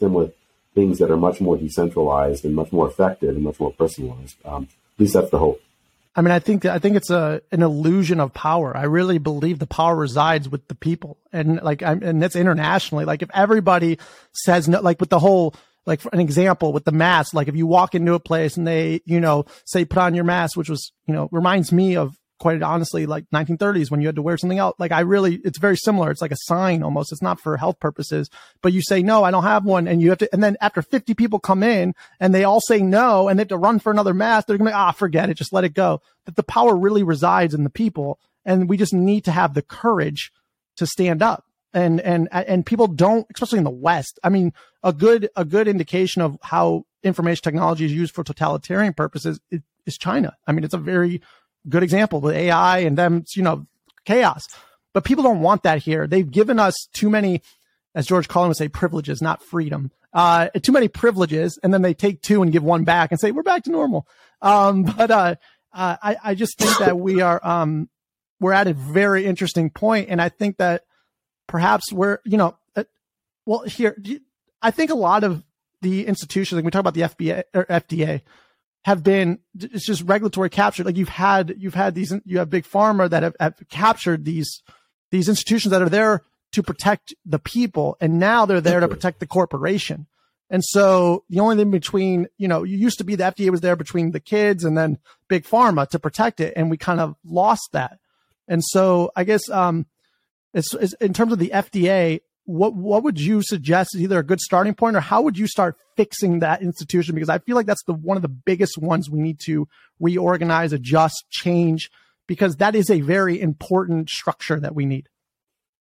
them with things that are much more decentralized and much more effective and much more personalized. Um, at least that's the hope. I mean, I think I think it's a an illusion of power. I really believe the power resides with the people, and like, I'm, and that's internationally. Like, if everybody says no, like with the whole, like for an example with the mask, like if you walk into a place and they, you know, say put on your mask, which was, you know, reminds me of quite honestly like 1930s when you had to wear something out. Like I really, it's very similar. It's like a sign almost. It's not for health purposes, but you say, no, I don't have one. And you have to, and then after 50 people come in and they all say no and they have to run for another mask, they're going to, ah, forget it. Just let it go. That the power really resides in the people. And we just need to have the courage to stand up. And, and, and people don't, especially in the West. I mean, a good, a good indication of how information technology is used for totalitarian purposes is China. I mean, it's a very good example with AI and them, you know, chaos. But people don't want that here. They've given us too many, as George Carlin would say, privileges, not freedom. Uh, too many privileges, and then they take two and give one back and say we're back to normal. Um, but uh, uh, I, I just think that we are um, we're at a very interesting point, and I think that perhaps we're you know, uh, well here I think a lot of the institutions, like we talk about the FBA or FDA, have been it's just regulatory capture. Like you've had you've had these you have big pharma that have, have captured these these institutions that are there to protect the people, and now they're there to protect the corporation. And so the only thing between, you know, you used to be the FDA was there between the kids and then big pharma to protect it. And we kind of lost that. And so I guess, um, it's, it's in terms of the FDA, what what would you suggest is either a good starting point or how would you start fixing that institution? Because i feel like that's the one of the biggest ones we need to reorganize adjust change because that is a very important structure that we need.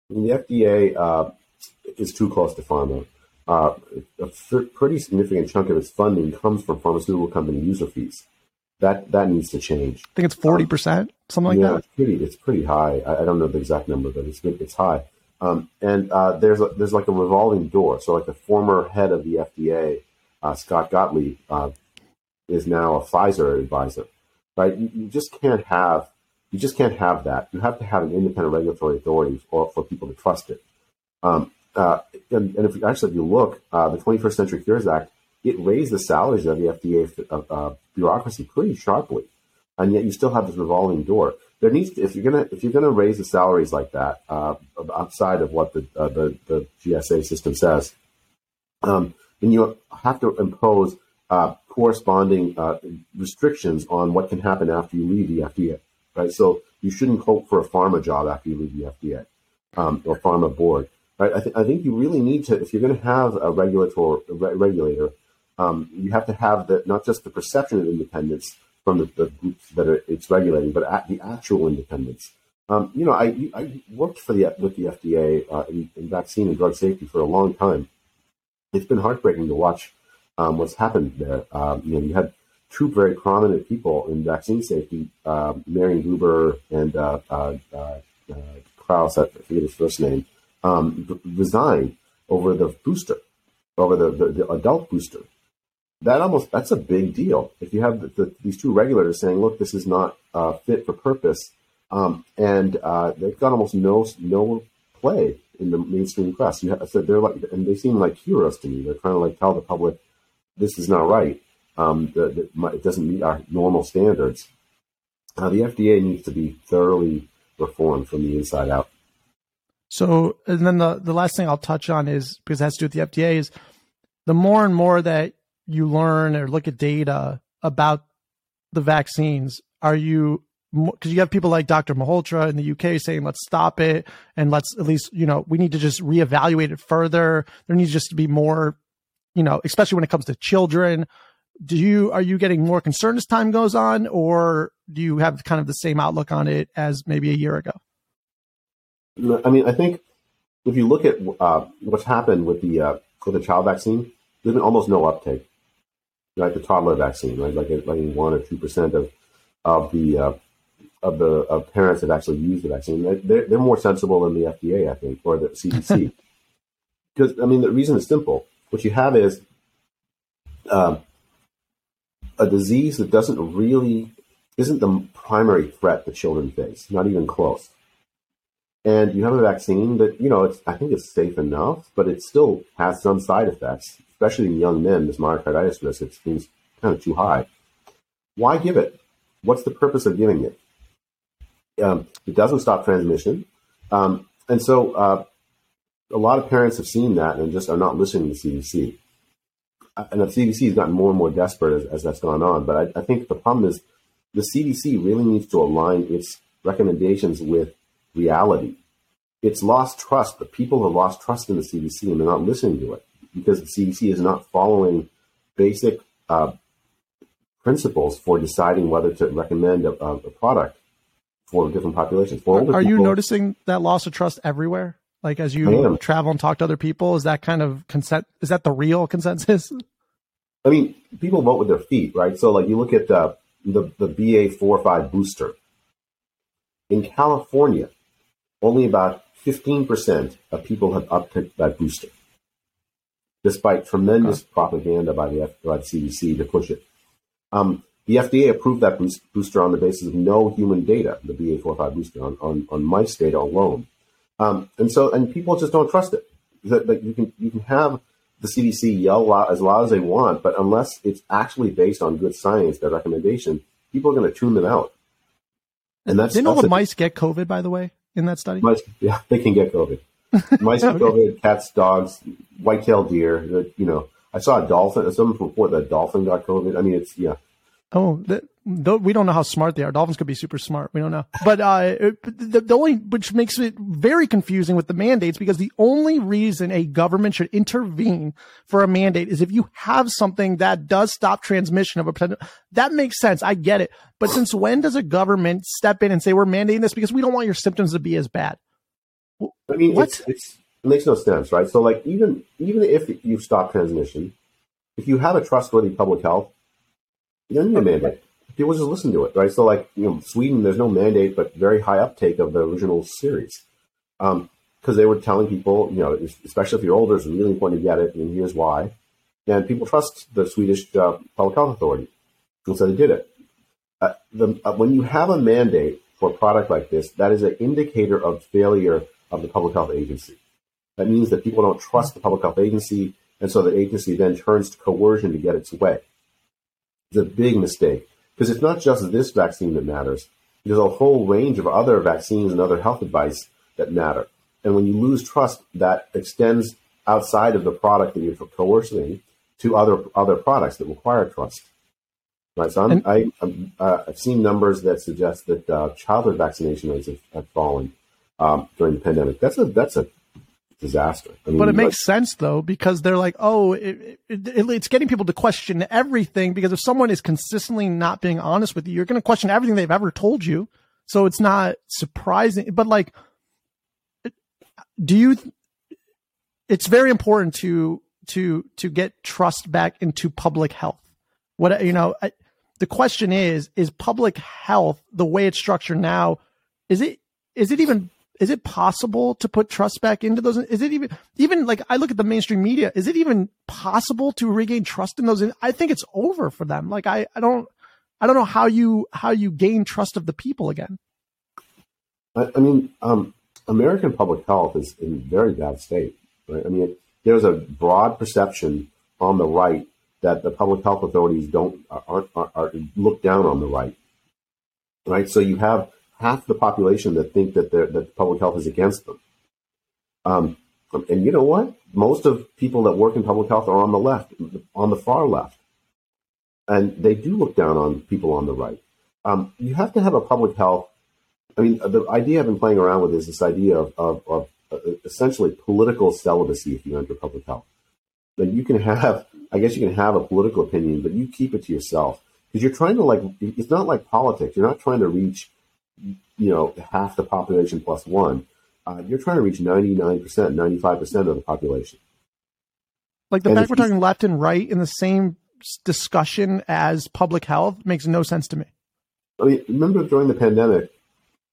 The fda uh, is too close to pharma. Uh, a pretty significant chunk of its funding comes from pharmaceutical company user fees. That that needs to change. I think it's 40% um, something like yeah, that. it's pretty it's pretty high. I, I don't know the exact number but it's it's high um, and uh, there's a, there's like a revolving door. So like the former head of the FDA, uh, Scott Gottlieb, uh, is now a Pfizer advisor. Right? You, you, just can't have you just can't have that. You have to have an independent regulatory authority for, for people to trust it. Um, uh, and, and, if you, actually if you look, uh, the 21st Century Cures Act it raised the salaries of the FDA uh, bureaucracy pretty sharply, and yet you still have this revolving door there needs to, if you're gonna if you're gonna raise the salaries like that uh, outside of what the uh, the, the GSA system says, um, then you have to impose uh, corresponding uh, restrictions on what can happen after you leave the FDA. Right, so you shouldn't hope for a pharma job after you leave the FDA um, or pharma board. Right, I, th- I think you really need to if you're going to have a regulator re- regulator, um, you have to have the not just the perception of independence from the, the groups that are, it's regulating, but at the actual independence. Um, you know, I, I worked for the with the FDA uh, in, in, vaccine and drug safety for a long time. It's been heartbreaking to watch um, what's happened there. Um, you know, you had two very prominent people in vaccine safety, uh, Marion Gruber and uh, uh, uh Krause, I forget his first name, um, resign over the booster, over the, the, the adult booster that almost that's a big deal. If you have the, the, these two regulators saying, "Look, this is not uh, fit for purpose," um, and uh, they've got almost no no play in the mainstream press. You have, so they're like, and they seem like heroes to me. They're trying to like tell the public this is not right. Um, the, the, it doesn't meet our normal standards. Uh, the FDA needs to be thoroughly reformed from the inside out. So, and then the the last thing I'll touch on is because it has to do with the FDA is the more and more that you learn or look at data about the vaccines, are you because you have people like Dr. Malhotra in the UK saying, let's stop it and let's at least, you know, we need to just reevaluate it further. There needs just to be more, you know, especially when it comes to children. Do you, are you getting more concerned as time goes on or do you have kind of the same outlook on it as maybe a year ago? I mean, I think if you look at uh, what's happened with the, uh, with the child vaccine, there's been almost no uptake like the toddler vaccine, right? Like like one or two percent of of the uh, of the of parents that actually use the vaccine. They're they're more sensible than the FDA, I think, or the CDC. because I mean, the reason is simple. What you have is um, a disease that doesn't really isn't the primary threat that children face, not even close. and you have a vaccine that you know it's I think it's safe enough, but it still has some side effects, especially in young men. This myocarditis risk it seems kind of too high. Why give it? What's the purpose of giving it? Um, it doesn't stop transmission, um, and so uh, a lot of parents have seen that and just are not listening to CDC. Uh, and the CDC has gotten more and more desperate as, as that's gone on. But I, I think the problem is the CDC really needs to align its recommendations with reality. It's lost trust. The people have lost trust in the CDC and they're not listening to it because the CDC is not following basic uh, principles for deciding whether to recommend a, a product for different populations. For are, are people, you noticing that loss of trust everywhere? Like as you travel and talk to other people, is that kind of consent? Is that the real consensus? I mean, people vote with their feet, right? So, like, you look at uh, the the BA four or five booster in California only about 15% of people have uptaken that booster, despite tremendous okay. propaganda by the, by the CDC to push it. Um, the FDA approved that boost, booster on the basis of no human data, the BA45 booster, on, on, on mice data alone. Um, and so, and people just don't trust it. That, that you can you can have the CDC yell loud, as loud as they want, but unless it's actually based on good science, their recommendation, people are going to tune them out. And that's didn't all the mice get COVID, by the way in that study? Mice, yeah, they can get COVID. Mice. COVID, cats, dogs, white-tailed deer. You know, I saw a dolphin. Someone report that a dolphin got COVID. I mean, it's yeah. Oh, that, we don't know how smart they are. Dolphins could be super smart. We don't know. But uh, the, the only which makes it very confusing with the mandates because the only reason a government should intervene for a mandate is if you have something that does stop transmission of a potential. That makes sense. I get it. But since when does a government step in and say we're mandating this because we don't want your symptoms to be as bad? I mean, what? It's, it's, it makes no sense, right? So, like, even even if you stop transmission, if you have a trustworthy public health, you don't need a mandate people just listen to it, right? So, like, you know, Sweden, there's no mandate, but very high uptake of the original series. Because um, they were telling people, you know, especially if you're older, it's really important to get it, and here's why. And people trust the Swedish uh, Public Health Authority. And so they did it. Uh, the, uh, when you have a mandate for a product like this, that is an indicator of failure of the public health agency. That means that people don't trust the public health agency, and so the agency then turns to coercion to get its way. It's a big mistake. Because it's not just this vaccine that matters. There's a whole range of other vaccines and other health advice that matter. And when you lose trust, that extends outside of the product that you're coercing to other other products that require trust. Right. So I'm, I, am uh, I've seen numbers that suggest that uh, childhood vaccination rates have, have fallen um, during the pandemic. That's a that's a disaster. I mean, but it makes sense though because they're like, oh, it, it, it, it's getting people to question everything because if someone is consistently not being honest with you, you're going to question everything they've ever told you. So it's not surprising. But like, do you? It's very important to to to get trust back into public health. What you know, I, the question is: Is public health the way it's structured now? Is it is it even is it possible to put trust back into those? Is it even, even like I look at the mainstream media, is it even possible to regain trust in those? I think it's over for them. Like I, I don't, I don't know how you, how you gain trust of the people again. I, I mean, um, American public health is in very bad state, right? I mean, there's a broad perception on the right that the public health authorities don't aren't, are, are look down on the right, right? So you have half the population that think that that public health is against them. Um, and you know what? Most of people that work in public health are on the left, on the far left, and they do look down on people on the right. Um, you have to have a public health. I mean, the idea I've been playing around with is this idea of, of, of uh, essentially political celibacy if you enter public health. Then you can have, I guess, you can have a political opinion, but you keep it to yourself because you're trying to like. It's not like politics. You're not trying to reach you know, half the population plus one, uh, you're trying to reach 99%, 95% of the population. Like the and fact we're talking left and right in the same discussion as public health makes no sense to me. I mean, remember during the pandemic,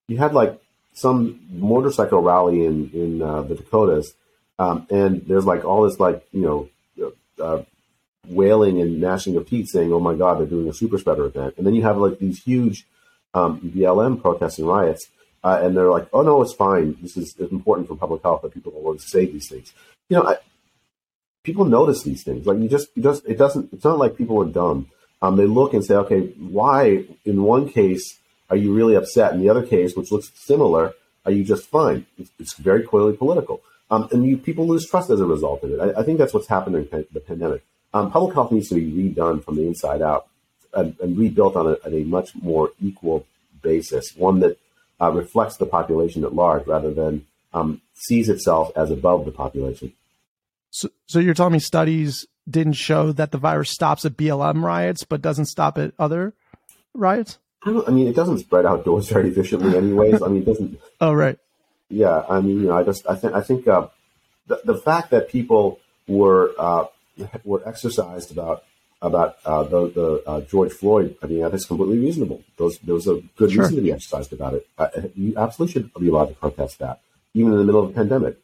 you had like some motorcycle rally in, in uh, the Dakotas, um, and there's like all this like, you know, uh, wailing and gnashing of teeth saying, oh my God, they're doing a super spreader event. And then you have like these huge um, BLM protests and riots. uh, and they're like, "Oh no, it's fine. This is important for public health that people will say these things." You know, I, people notice these things. Like you just, you just, it doesn't. It's not like people are dumb. Um, they look and say, "Okay, why in one case are you really upset? In the other case, which looks similar, are you just fine?" It's, it's very clearly political, um, and you, people lose trust as a result of it. I, I think that's what's happened in the pandemic. Um, public health needs to be redone from the inside out and, and rebuilt on a, on a much more equal basis, one that uh, reflects the population at large rather than um, sees itself as above the population. So, so you're telling me studies didn't show that the virus stops at BLM riots, but doesn't stop at other riots? I, I mean, it doesn't spread outdoors very efficiently, anyways. I mean, it doesn't. Oh, right. Yeah, I mean, you know, I just, I think, I think uh, the the fact that people were uh, were exercised about about uh, the, the uh, George Floyd, I mean, that's completely reasonable. Those, there was a good sure. reason to be exercised about it. Uh, you absolutely should be allowed to protest that, even in the middle of a pandemic.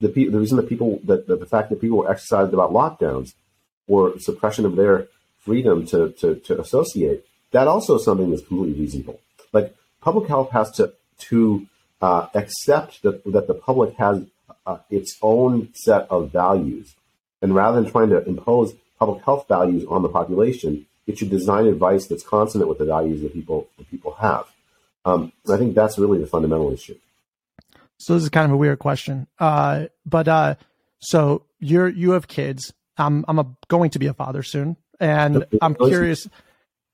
The, the reason that people, that, that the fact that people were exercised about lockdowns or suppression of their freedom to, to, to associate, that also is something that's completely reasonable. Like public health has to, to uh, accept that, that the public has uh, its own set of values. And rather than trying to impose public health values on the population, it should design advice that's consonant with the values that people that people have. Um, I think that's really the fundamental issue. So this is kind of a weird question, uh, but uh, so you're you have kids. I'm I'm a, going to be a father soon, and I'm curious.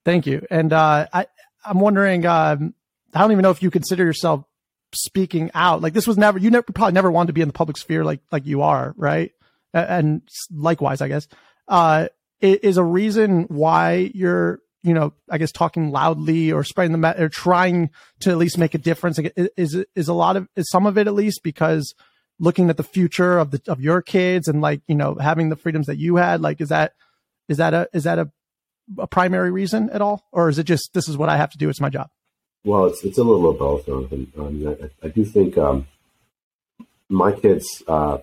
Thank you, and uh, I I'm wondering. Um, I don't even know if you consider yourself speaking out. Like this was never you never probably never wanted to be in the public sphere like like you are, right? And likewise, I guess uh, is a reason why you're, you know, I guess talking loudly or spreading the met or trying to at least make a difference. Is is a lot of is some of it at least because looking at the future of the of your kids and like you know having the freedoms that you had. Like, is that is that a is that a a primary reason at all, or is it just this is what I have to do? It's my job. Well, it's it's a little of both, Jonathan. Um, I, I, do think um, my kids uh,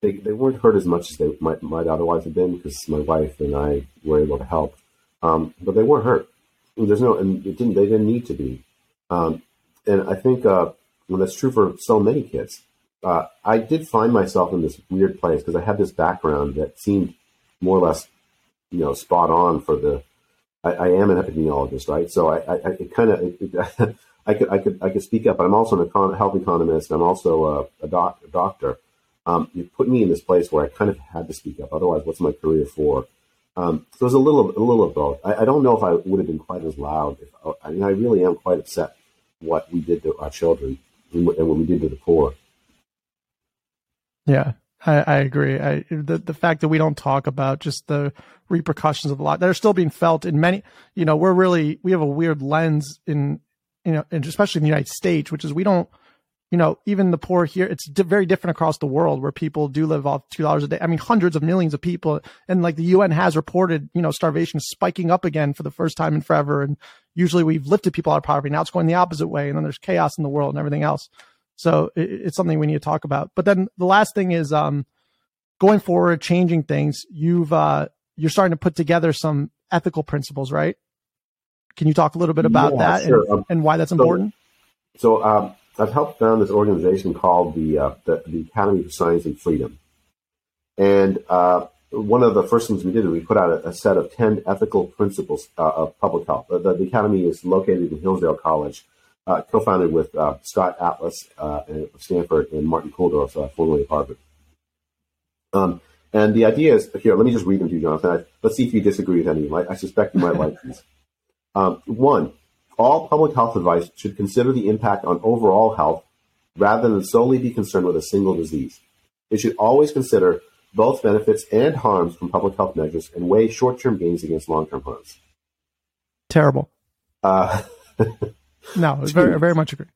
they, they weren't hurt as much as they might, might otherwise have been because my wife and I were able to help. Um, but they weren't hurt. There's no, and it didn't, they didn't need to be. Um, and I think, uh, well, that's true for so many kids. Uh, I did find myself in this weird place because I had this background that seemed more or less, you know, spot on for the, I, I am an epidemiologist, right? So I, I, I kind of, I could, I could, I could speak up, but I'm also an econ- health economist. I'm also a, a, doc, a doctor um, you put me in this place where I kind of had to speak up. Otherwise, what's my career for? Um, so there's a little, a little of both. I, I, don't know if I would have been quite as loud. If, I mean, I really am quite upset what we did to our children and what we did to the poor. Yeah, I, I agree. I, the the fact that we don't talk about just the repercussions of a lot that are still being felt in many. You know, we're really we have a weird lens in you know, and especially in the United States, which is we don't you know, even the poor here, it's very different across the world where people do live off two dollars a day. I mean, hundreds of millions of people, and like the UN has reported, you know, starvation spiking up again for the first time in forever. And usually we've lifted people out of poverty. Now it's going the opposite way, and then there's chaos in the world and everything else. So it, it's something we need to talk about. But then the last thing is um, going forward, changing things. You've uh, you're starting to put together some ethical principles, right? Can you talk a little bit about yeah, that sure. and, um, and, why that's important? So, um, I've helped found this organization called the, uh, the, the Academy for Science and Freedom, and uh, one of the first things we did is we put out a, a set of ten ethical principles uh, of public health. The, the, Academy is located in Hillsdale College, uh, co-founded with uh, Scott Atlas uh, at Stanford and Martin Kulldorff, formerly at Harvard. Um, and the idea is here. Let me just read them to you, Jonathan. Let's see if you disagree with any of them. I, I suspect you might like these. Um, one, all public health advice should consider the impact on overall health rather than solely be concerned with a single disease. It should always consider both benefits and harms from public health measures and weigh short term gains against long term harms. Terrible. Uh, no, very, very much agree.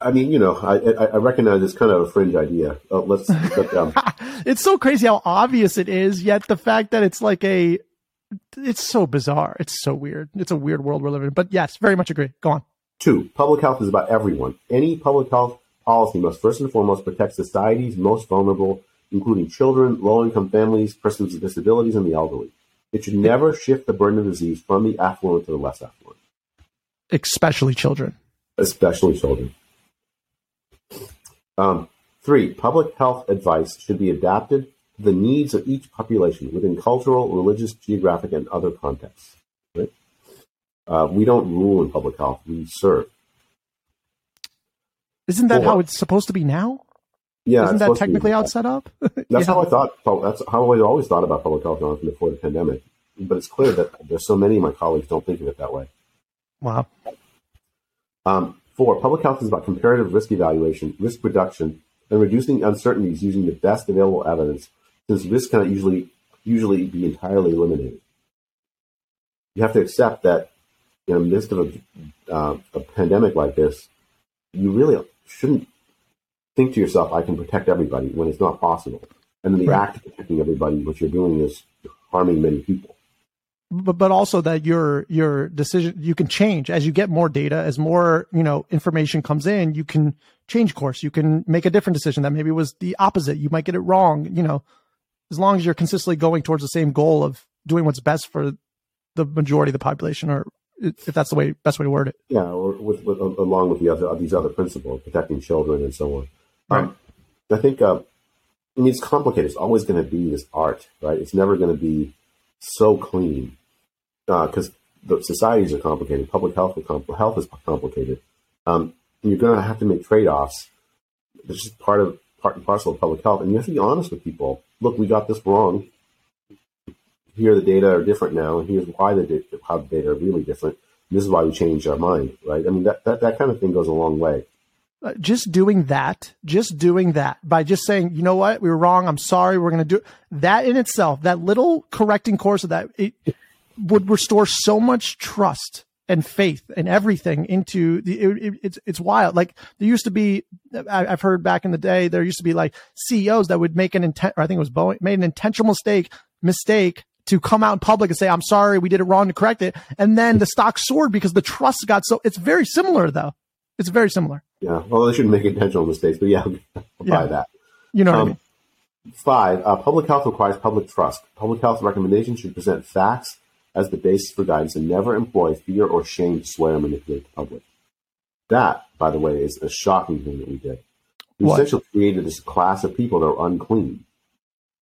I mean, you know, I, I, recognize it's kind of a fringe idea. Let's. But, um, it's so crazy how obvious it is, yet the fact that it's like a it's so bizarre. It's so weird. It's a weird world we're living in. But yes, very much agree. Go on. Two, public health is about everyone. Any public health policy must first and foremost protect society's most vulnerable, including children, low income families, persons with disabilities, and the elderly. It should never shift the burden of disease from the affluent to the less affluent. Especially children. especially children. Um, three, public health advice should be adapted the needs of each population within cultural, religious, geographic, and other contexts. Right? Uh, we don't rule in public health; we serve. Isn't that Four. how it's supposed to be now? Yeah, isn't that technically how it's set up? that's yeah. how I thought. That's how I always thought about public health Jonathan, before the pandemic. But it's clear that there's so many of my colleagues don't think of it that way. Wow. Um, four, public health is about comparative risk evaluation, risk reduction, and reducing uncertainties using the best available evidence, since risk cannot usually usually be entirely eliminated. You have to accept that in the midst of a, uh, a pandemic like this, you really shouldn't think to yourself, I can protect everybody when it's not possible. And in the right. act of protecting everybody, what you're doing is harming many people. But, but also that your your decision you can change as you get more data as more you know information comes in you can change course you can make a different decision that maybe was the opposite you might get it wrong you know as long as you're consistently going towards the same goal of doing what's best for the majority of the population or if that's the way best way to word it yeah or with, with along with the other these other principles protecting children and so on Right. Um, I think uh, I mean it's complicated. It's always going to be this art, right? It's never going to be so clean because uh, the societies are complicated. Public health, health is complicated. Um, you're going to have to make trade offs. It's just part of part and parcel of public health, and you have to be honest with people. Look, we got this wrong. Here, the data are different now, and here's why the data, how the data are really different. This is why we changed our mind, right? I mean, that, that, that kind of thing goes a long way. Uh, just doing that, just doing that by just saying, you know what, we were wrong. I'm sorry. We're going to do that in itself. That little correcting course of that it would restore so much trust and faith and everything into the. It, it, it's it's wild. Like there used to be, I, have heard back in the day, there used to be like CEOs that would make an intent, or I think it was Boeing, made an intentional mistake mistake to come out in public and say, I'm sorry, we did it wrong to correct it. And then the stock soared because the trust got so, it's very similar though. It's very similar. Yeah. Well, they shouldn't make intentional mistakes, but yeah, I'll yeah. buy that. You know um, I mean? Five, uh, public health requires public trust. Public health recommendations should present facts as the basis for guidance and never employ fear or shame to sway or manipulate the public. That, by the way, is a shocking thing that we did. We what? essentially created this class of people that are unclean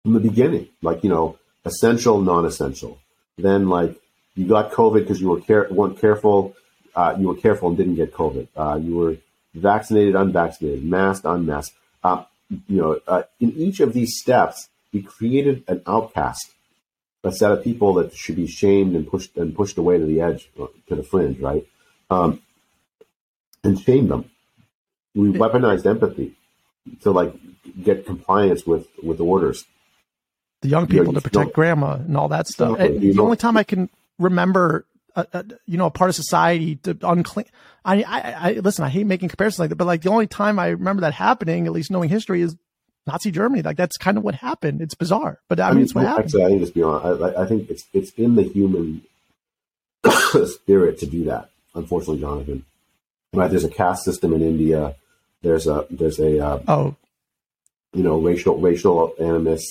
from the beginning, like, you know, essential, non essential. Then, like, you got COVID because you were care- weren't careful uh, you were careful and didn't get COVID. Uh, you were vaccinated, unvaccinated, masked, unmasked. Uh, you know, uh, in each of these steps, we created an outcast, a set of people that should be shamed and pushed and pushed away to the edge, uh, to the fringe, right? Um, and shame them. We weaponized empathy to like get compliance with with orders. The young people you know, to protect grandma and all that stuff. the only time I can remember a, a, you know a part of society to unclean. I, I, I listen. I hate making comparisons like that, but like the only time I remember that happening, at least knowing history, is Nazi Germany. Like that's kind of what happened. It's bizarre, but I, I mean, mean, it's what happened. Actually, I think it's beyond. I, I think it's it's in the human spirit to do that. Unfortunately, Jonathan, right? There's a caste system in India. There's a there's a uh, oh, you know, racial racial animus.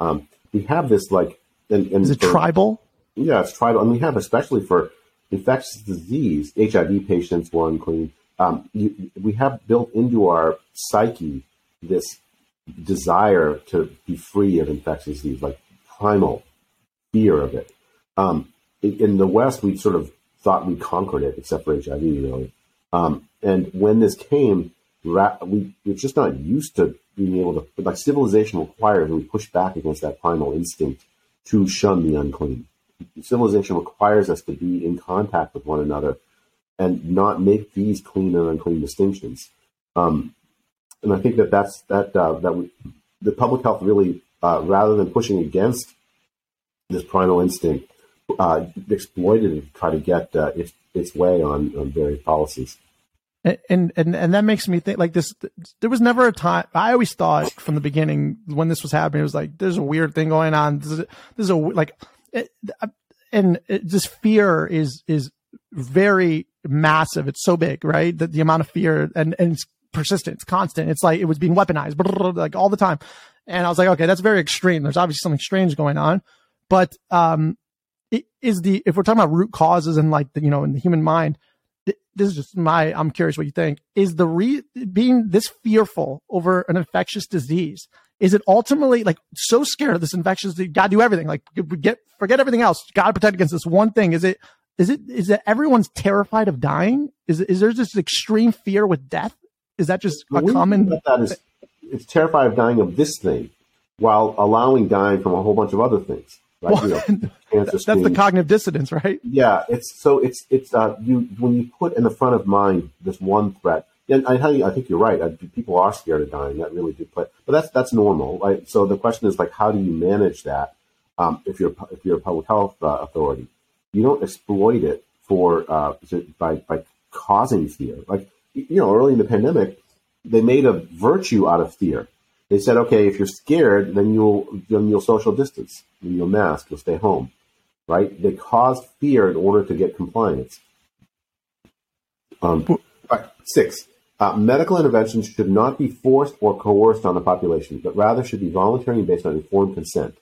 Um, we have this like, and, and is it for, tribal? Yeah, it's tribal. And we have, especially for infectious disease, HIV patients were unclean. Um, you, we have built into our psyche this desire to be free of infectious disease, like primal fear of it. Um, in, the West, we sort of thought we conquered it, except for HIV, really. Um, and when this came, we, we're just not used to being able to, like civilization requires, and we push back against that primal instinct to shun the unclean civilization requires us to be in contact with one another and not make these clean and unclean distinctions. Um, and I think that that's that uh, that we, the public health really, uh, rather than pushing against this primal instinct, uh, exploited it to try to get uh, its its way on, on various policies. And, and and that makes me think like this. There was never a time. I always thought from the beginning when this was happening, it was like there's a weird thing going on. This is, this is a like it, and it, this fear is is very massive. It's so big, right? That the amount of fear and and it's persistent, it's constant. It's like it was being weaponized, like all the time. And I was like, okay, that's very extreme. There's obviously something strange going on, but um, it is the if we're talking about root causes and like the, you know in the human mind, this is just my, I'm curious what you think is the re being this fearful over an infectious disease. Is it ultimately like so scared of this infectious You Got to do everything. Like get, forget everything else. Got to protect against this one thing. Is it, is it, is it everyone's terrified of dying? Is, is there this extreme fear with death? Is that just a common? That is, it's terrified of dying of this thing while allowing dying from a whole bunch of other things. Right? Well, you know, that's the cognitive dissonance, right? Yeah, it's so it's it's uh, you when you put in the front of mind this one threat. And I, tell you, I think you're right. I, people are scared of dying. That really do play, but that's that's normal, right? So the question is like, how do you manage that? Um, if you're if you're a public health uh, authority, you don't exploit it for uh, by by causing fear. Like you know, early in the pandemic, they made a virtue out of fear. They said, okay, if you're scared, then you'll then you'll social distance, you'll mask, you'll stay home, right? They caused fear in order to get compliance. Um, right, six. Uh, medical interventions should not be forced or coerced on the population, but rather should be voluntary and based on informed consent.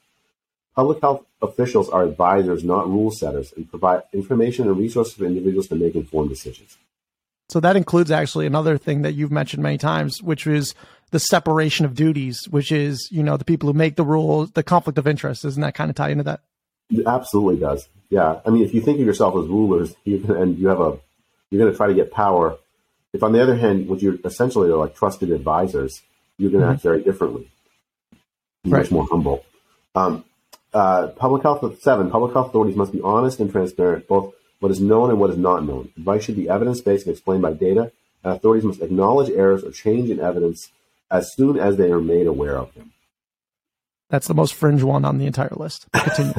Public health officials are advisors, not rule setters, and provide information and resources for individuals to make informed decisions. So that includes actually another thing that you've mentioned many times, which is the separation of duties, which is, you know, the people who make the rules, the conflict of interest. Doesn't that kind of tie into that? It absolutely does. Yeah. I mean, if you think of yourself as rulers you, and you have a, you're going to try to get power. If on the other hand, what you're essentially are like trusted advisors, you're going to mm-hmm. act very differently. Right. Much more humble. Um, uh, public health seven. Public health authorities must be honest and transparent, both what is known and what is not known. Advice should be evidence based and explained by data, and authorities must acknowledge errors or change in evidence as soon as they are made aware of them. That's the most fringe one on the entire list. Continue.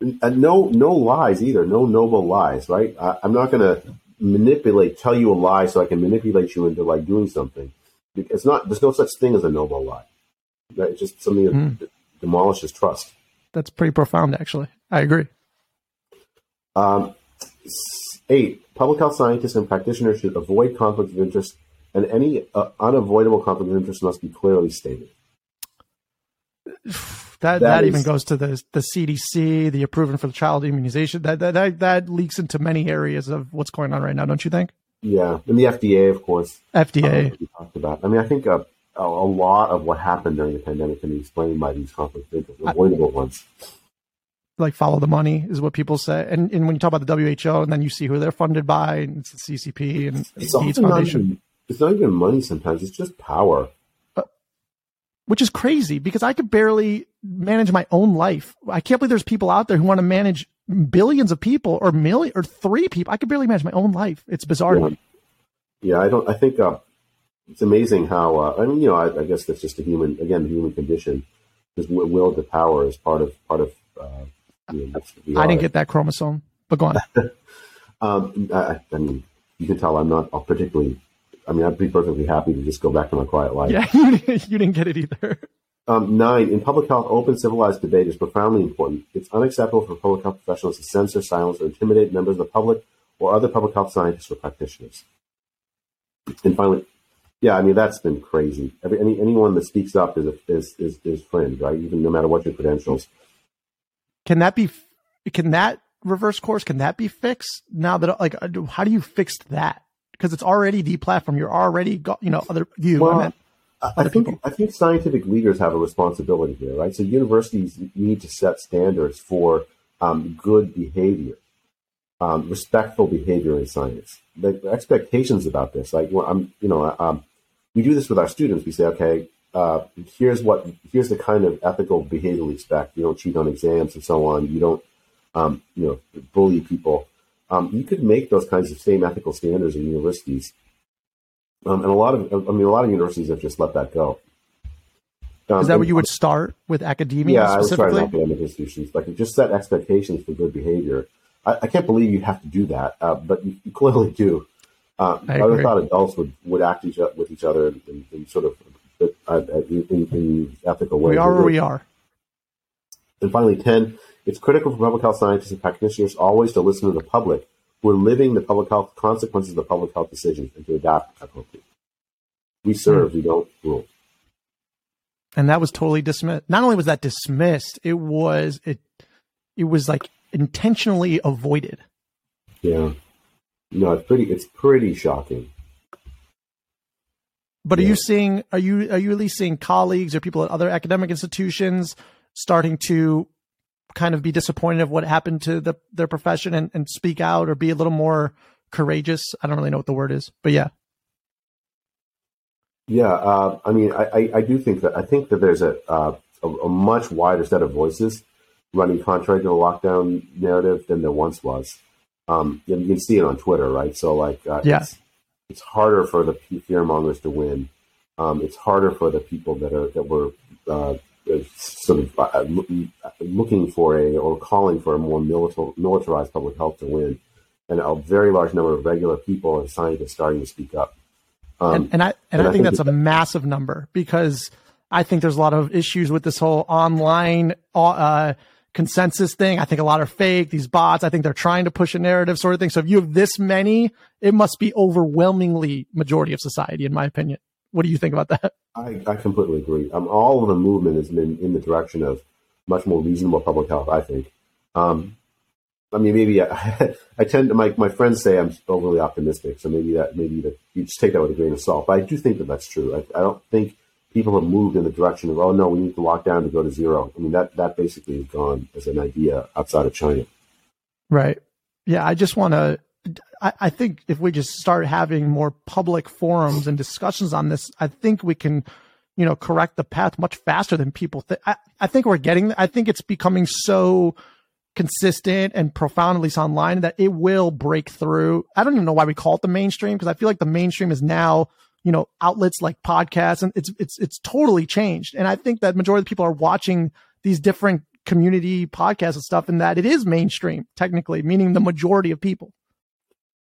and no, no lies either. No noble lies, right? I, I'm not going to manipulate, tell you a lie so I can manipulate you into like doing something. It's not. There's no such thing as a noble lie. Right? It's just something that mm. demolishes trust. That's pretty profound, actually. I agree. Um, Eight, public health scientists and practitioners should avoid conflict of interest, and any uh, unavoidable conflict of interest must be clearly stated. That that, that is, even goes to the the CDC, the approving for the child immunization. That, that that that leaks into many areas of what's going on right now, don't you think? Yeah, and the FDA, of course. FDA. we talked about. I mean, I think a, a, lot of what happened during the pandemic can be explained by these conflict of interest, avoidable I, ones like follow the money is what people say. And, and when you talk about the WHO and then you see who they're funded by, and it's the CCP and it's the Gates Foundation. Not even, it's not even money sometimes, it's just power. Uh, which is crazy because I could barely manage my own life. I can't believe there's people out there who want to manage billions of people or million or three people. I could barely manage my own life. It's bizarre. Yeah, yeah I don't, I think, uh, it's amazing how, uh, I mean, you know, I, I, guess that's just a human, again, the human condition. This will to power is part of, part of, uh, I didn't get that chromosome, but go on. um, I, I, mean, you can tell I'm not particularly. I mean, I'd be perfectly happy to just go back to my quiet life. Yeah, you didn't get it either. Um, nine, in public health, open civilized debate is profoundly important. It's unacceptable for public health professionals to censor, silence, or intimidate members of the public or other public health scientists or practitioners. And finally, yeah, I mean that's been crazy. Every, any, anyone that speaks up is a, is, is is friend, right? Even no matter what your credentials. Can that be? Can that reverse course? Can that be fixed now that like uh, how do you fix that? Because it's already deplatformed. You're already got you know other you. Well, I, I think people. I think scientific leaders have a responsibility here, right? So universities need to set standards for um, good behavior, um, respectful behavior in science. The, the, expectations about this, like well, I'm, you know, um, we do this with our students. We say, okay, uh, here's what here's the kind of ethical behavior we expect. You don't cheat on exams and so on. You don't um, you know bully people. Um, you could make those kinds of same ethical standards in universities, um, and a lot of I mean a lot of universities have just let that go. Um, Is that where you would start with academia? Yeah, I would start in academic institutions. Like just set expectations for good behavior. I, I can't believe you have to do that, uh, but you, you, clearly do. Uh, I, I would have thought adults would, would act each, with each other and, and sort of uh, in, in, ethical ways. We are where we are. And finally, 10, it's critical for public health scientists and practitioners always to listen to the public who are living the public health consequences of the public health decisions and to adapt appropriately. We serve, mm. we don't rule. And that was totally dismissed. Not only was that dismissed, it was it it was like intentionally avoided. Yeah. No, it's pretty. It's pretty shocking. But are you seeing? Are you are you at least seeing colleagues or people at other academic institutions starting to kind of be disappointed of what happened to the, their profession and, and speak out or be a little more courageous? I don't really know what the word is, but yeah. Yeah, uh, I mean, I, I, I, do think that I think that there's a, uh, a, a much wider set of voices running contrary to the lockdown narrative than there once was. Um, you can see it on Twitter, right? So like, uh, yeah. it's, it's harder for the fear mongers to win. Um, it's harder for the people that are that were uh, sort of uh, looking for a or calling for a more militar, militarized public health to win, and a very large number of regular people and scientists starting to speak up. Um, and, and, I and, and I, think, think that's that, a massive number because I think there's a lot of issues with this whole online uh, consensus thing. I think a lot are fake. These bots, I think they're trying to push a narrative sort of thing. So if you have this many, it must be overwhelmingly majority of society, in my opinion. What do you think about that? I, I completely agree. Um, all of the movement has been in the direction of much more reasonable public health. I think. Um, I mean, maybe I, I, tend to my my friends say I'm overly optimistic, so maybe that maybe that you just take that with a grain of salt. But I do think that that's true. I, I don't think people have moved in the direction of oh no, we need to lock down to go to zero. I mean that that basically is gone as an idea outside of China. Right. Yeah. I just want to I, I, think if we just start having more public forums and discussions on this, I think we can, you know, correct the path much faster than people think. I, I think we're getting, I think it's becoming so consistent and profound, at least online, that it will break through. I don't even know why we call it the mainstream because I feel like the mainstream is now, you know, outlets like podcasts and it's, it's, it's totally changed. And I think that majority of the people are watching these different community podcasts and stuff and that it is mainstream technically, meaning the majority of people.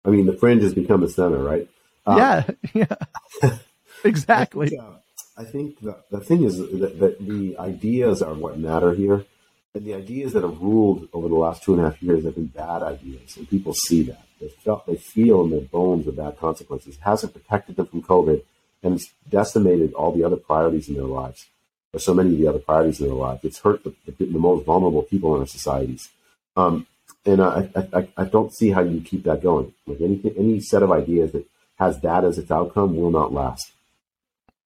I mean, the fringe has become a center, right? Uh, yeah, yeah, exactly. I think, uh, I think the, the thing is that, that, the ideas are what matter here. And the ideas that have ruled over the last two and a half years have been bad ideas. And people see that. They, felt, they feel in their bones the bad consequences. It hasn't protected them from COVID and it's decimated all the other priorities in their lives, or so many of the other priorities in their lives. It's hurt the, the, the most vulnerable people in our societies. Um, and I, I, I don't see how you keep that going. Like anything, any set of ideas that has that as its outcome will not last.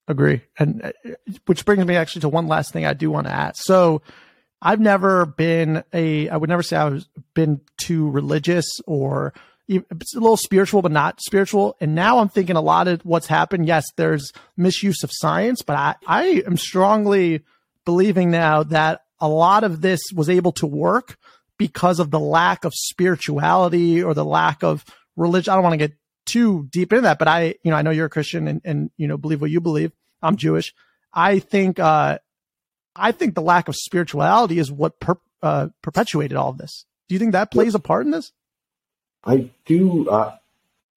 Agree. And uh, which brings me actually to one last thing I do want to ask. So I've never been a, I would never say I've been too religious or it's a little spiritual, but not spiritual. And now I'm thinking a lot of what's happened. Yes, there's misuse of science, but I, I am strongly believing now that a lot of this was able to work because of the lack of spirituality or the lack of religion. I don't want to get too deep into that, but I, you know, I know you're a Christian and, and, you know, believe what you believe. I'm Jewish. I think, uh, I think the lack of spirituality is what per, uh, perpetuated all of this. Do you think that plays a part in this? I do. Uh,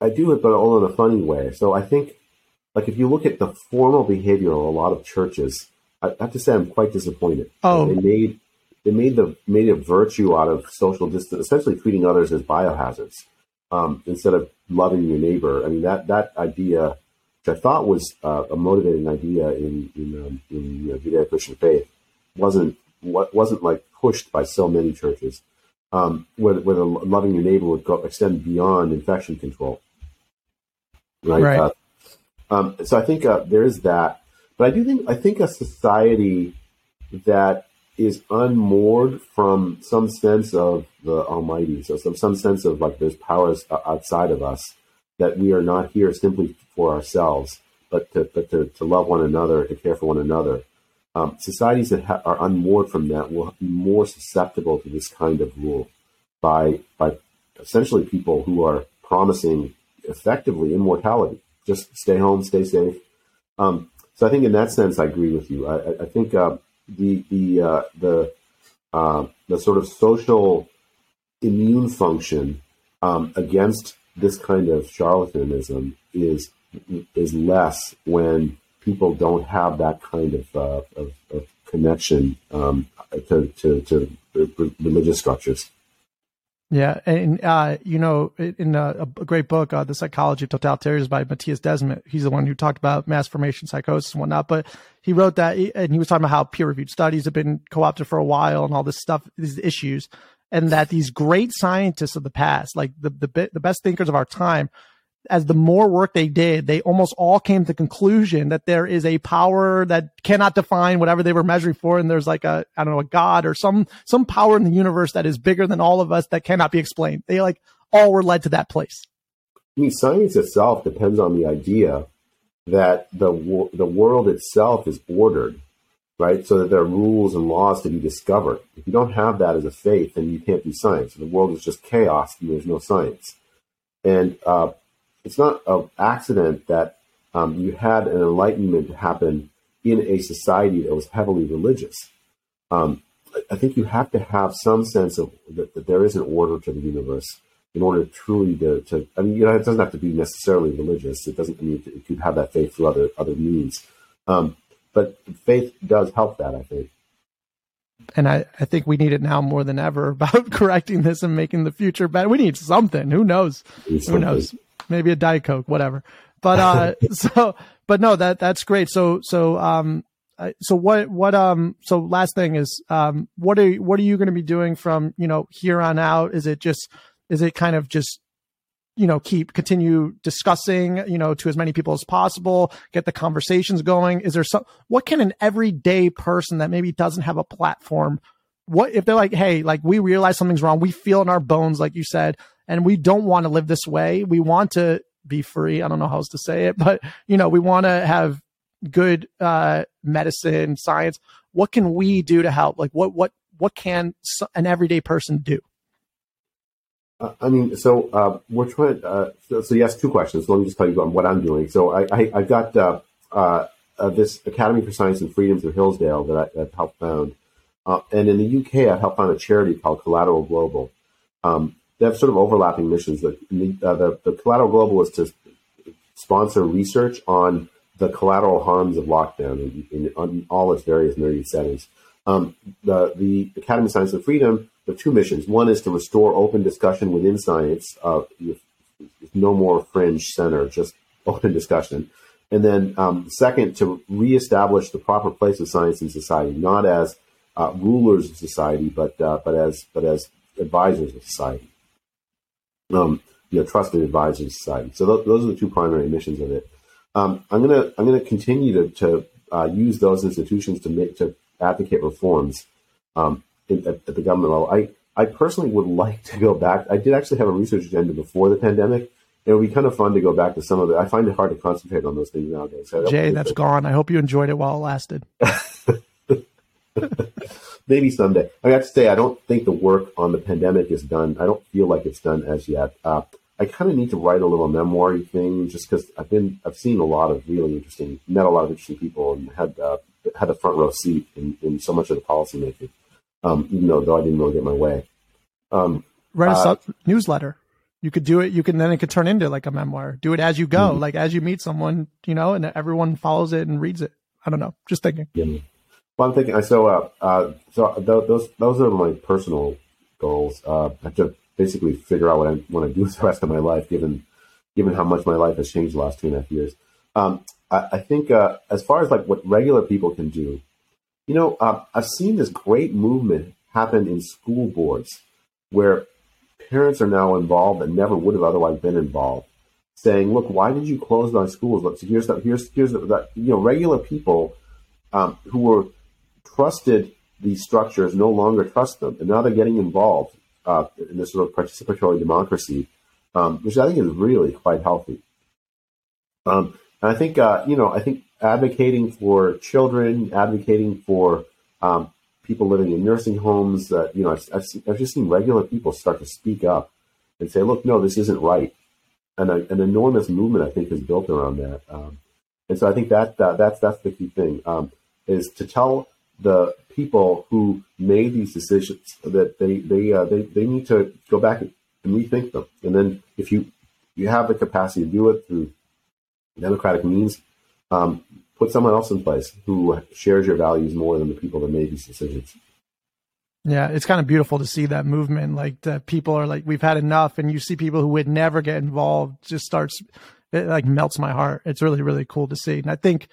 I do it, but all in a funny way. So I think, like, if you look at the formal behavior of a lot of churches, I have to say I'm quite disappointed. Oh, they made they made the made a virtue out of social distance, essentially treating others as biohazards um, instead of loving your neighbor. I mean that that idea, which I thought was uh, a motivating idea in in, um, in you know, Judeo-Christian faith, wasn't what wasn't like pushed by so many churches. Um, the loving your neighbor would go, extend beyond infection control, right? right. Uh, um, so I think uh, there is that, but I do think I think a society that is unmoored from some sense of the Almighty. So some some sense of like there's powers outside of us that we are not here simply for ourselves, but to but to, to love one another, to care for one another. Um, societies that ha- are unmoored from that will be more susceptible to this kind of rule by by essentially people who are promising effectively immortality. Just stay home, stay safe. Um, so I think in that sense, I agree with you. I, I think uh, the the uh, the uh, the sort of social immune function um, against this kind of charlatanism is is less when people don't have that kind of, uh, of, of, connection um, to, to, to, religious structures. Yeah, and uh, you know, in a, a great book, uh, "The Psychology of Totalitarianism" by Mattias Desmet, he's the one who talked about mass formation psychosis and whatnot. But he wrote that, and he was talking about how peer-reviewed studies have been co-opted for a while and all this stuff, these issues. and that these great scientists of the past, like the, the, the best thinkers of our time, as the more work they did, they almost all came to the conclusion that there is a power that cannot define whatever they were measuring for. And there's like a, I don't know, a God or some, some power in the universe that is bigger than all of us that cannot be explained. They like all were led to that place. I mean, science itself depends on the idea that the, the world itself is ordered right? So that there are rules and laws to be discovered. If you don't have that as a faith, then you can't do science. The world is just chaos and there's no science. And uh, it's not an accident that um, you had an enlightenment happen in a society that was heavily religious. Um, I think you have to have some sense of that, that, there is an order to the universe in order truly to, to, I mean, you know, it doesn't have to be necessarily religious. It doesn't I mean you could have that faith through other other means. Um, but faith does help that, I think. And I, I think we need it now more than ever about correcting this and making the future better. We need something. Who knows? Who knows? Maybe a Diet Coke, whatever. But uh, so, but no, that that's great. So, so, um, so what, what, um, so last thing is, um, what are, what are you going to be doing from, you know, here on out? Is it just, is it kind of just you know keep continue discussing you know to as many people as possible get the conversations going is there some what can an everyday person that maybe doesn't have a platform what if they're like hey like we realize something's wrong we feel in our bones like you said and we don't want to live this way we want to be free i don't know how else to say it but you know we want to have good uh medicine science what can we do to help like what what what can an everyday person do uh, I mean, so uh, we're trying. Uh, so, so, yes, two questions. So let me just tell you what I'm doing. So I, I, I got uh, this Academy for Science and Freedom through Hillsdale that I have helped found, and in the UK, I helped found a charity called Collateral Global. Um, they have sort of overlapping missions. The, the, the Collateral Global is to sponsor research on the collateral harms of lockdown in, in, in all its various myriad settings. Um, the the Academy of Science and Freedom the two missions. One is to restore open discussion within science, uh, no more fringe center, just open discussion. And then, um, second, to reestablish the proper place of science in society, not as uh, rulers of society, but uh, but as but as advisors of society, um, you know, trusted advisors of society. So th- those are the two primary missions of it. Um, I'm gonna I'm gonna continue to, to uh, use those institutions to make to advocate reforms. Um, in, at, at, the government level. I, I personally would like to go back. I did actually have a research agenda before the pandemic. It would be kind of fun to go back to some of it. I find it hard to concentrate on those things nowadays. Jay, that's that, gone. I hope you enjoyed it while it lasted. Maybe someday. I have to say, I don't think the work on the pandemic is done. I don't feel like it's done as yet. Uh, I kind of need to write a little memoir thing just because I've been, I've seen a lot of really interesting, met a lot of interesting people and had, uh, had a front row seat in, in so much of the policy making um, even though, though I didn't really get my way. Um, Write a uh, newsletter. You could do it. You can then it could turn into like a memoir. Do it as you go, mm-hmm. like as you meet someone, you know, and everyone follows it and reads it. I don't know. Just thinking. Yeah. Well, I'm thinking. So, uh, uh, so those those are my personal goals. Uh, I have to basically figure out what I want to do with the rest of my life, given given how much my life has changed the last two and a half years. Um, I, I, think uh, as far as like what regular people can do, you know, uh, I've seen this great movement happen in school boards where parents are now involved that never would have otherwise been involved, saying, "Look, why did you close my schools? Look, so here's the, here's here's the, you know regular people um, who were trusted these structures no longer trust them, and now they're getting involved uh, in this sort of participatory democracy, um, which I think is really quite healthy. Um, and I think uh, you know I think advocating for children, advocating for um, people living in nursing homes. Uh, you know, I've, I've, seen, I've, just seen regular people start to speak up and say, "Look, no, this isn't right." And a, an enormous movement, I think, is built around that. Um, and so I think that that's that's the key thing um, is to tell the people who made these decisions that they they uh, they they need to go back and rethink them. And then if you you have the capacity to do it through democratic means, um, put someone else in place who shares your values more than the people that made these decisions. Yeah, it's kind of beautiful to see that movement. Like that people are like, we've had enough, and you see people who would never get involved just starts. It like melts my heart. It's really really cool to see, and I think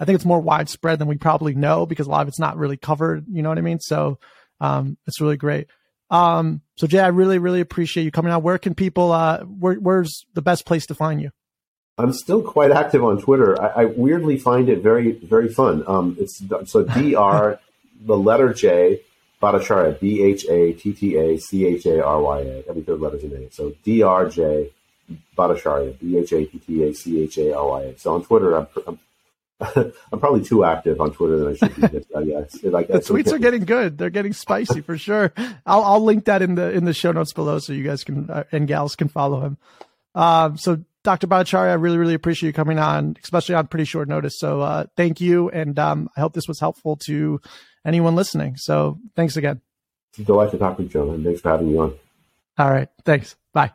I think it's more widespread than we probably know because a lot of it's not really covered. You know what I mean? So um, it's really great. Um, so Jay, I really, really appreciate you coming out. Where can people, uh, where, where's the best place to find you? I'm still quite active on Twitter. I, I weirdly find it very, very fun. Um, it's so dr the letter J Bhattacharya B H A T T A C H A R Y A. Every third letter's a name. So dr J Bhattacharya B H A T T A C H A R Y A. So on Twitter, I'm, I'm I'm probably too active on Twitter than I should be. Uh, yeah, like, the tweets are getting good. They're getting spicy for sure. I'll I'll link that in the in the show notes below so you guys can uh, and gals can follow him. Um, so Dr. Bhattacharya, I really really appreciate you coming on, especially on pretty short notice. So uh, thank you, and um, I hope this was helpful to anyone listening. So thanks again. It's a delight to talk with you, Joe, and thanks for having me on. All right, thanks. Bye.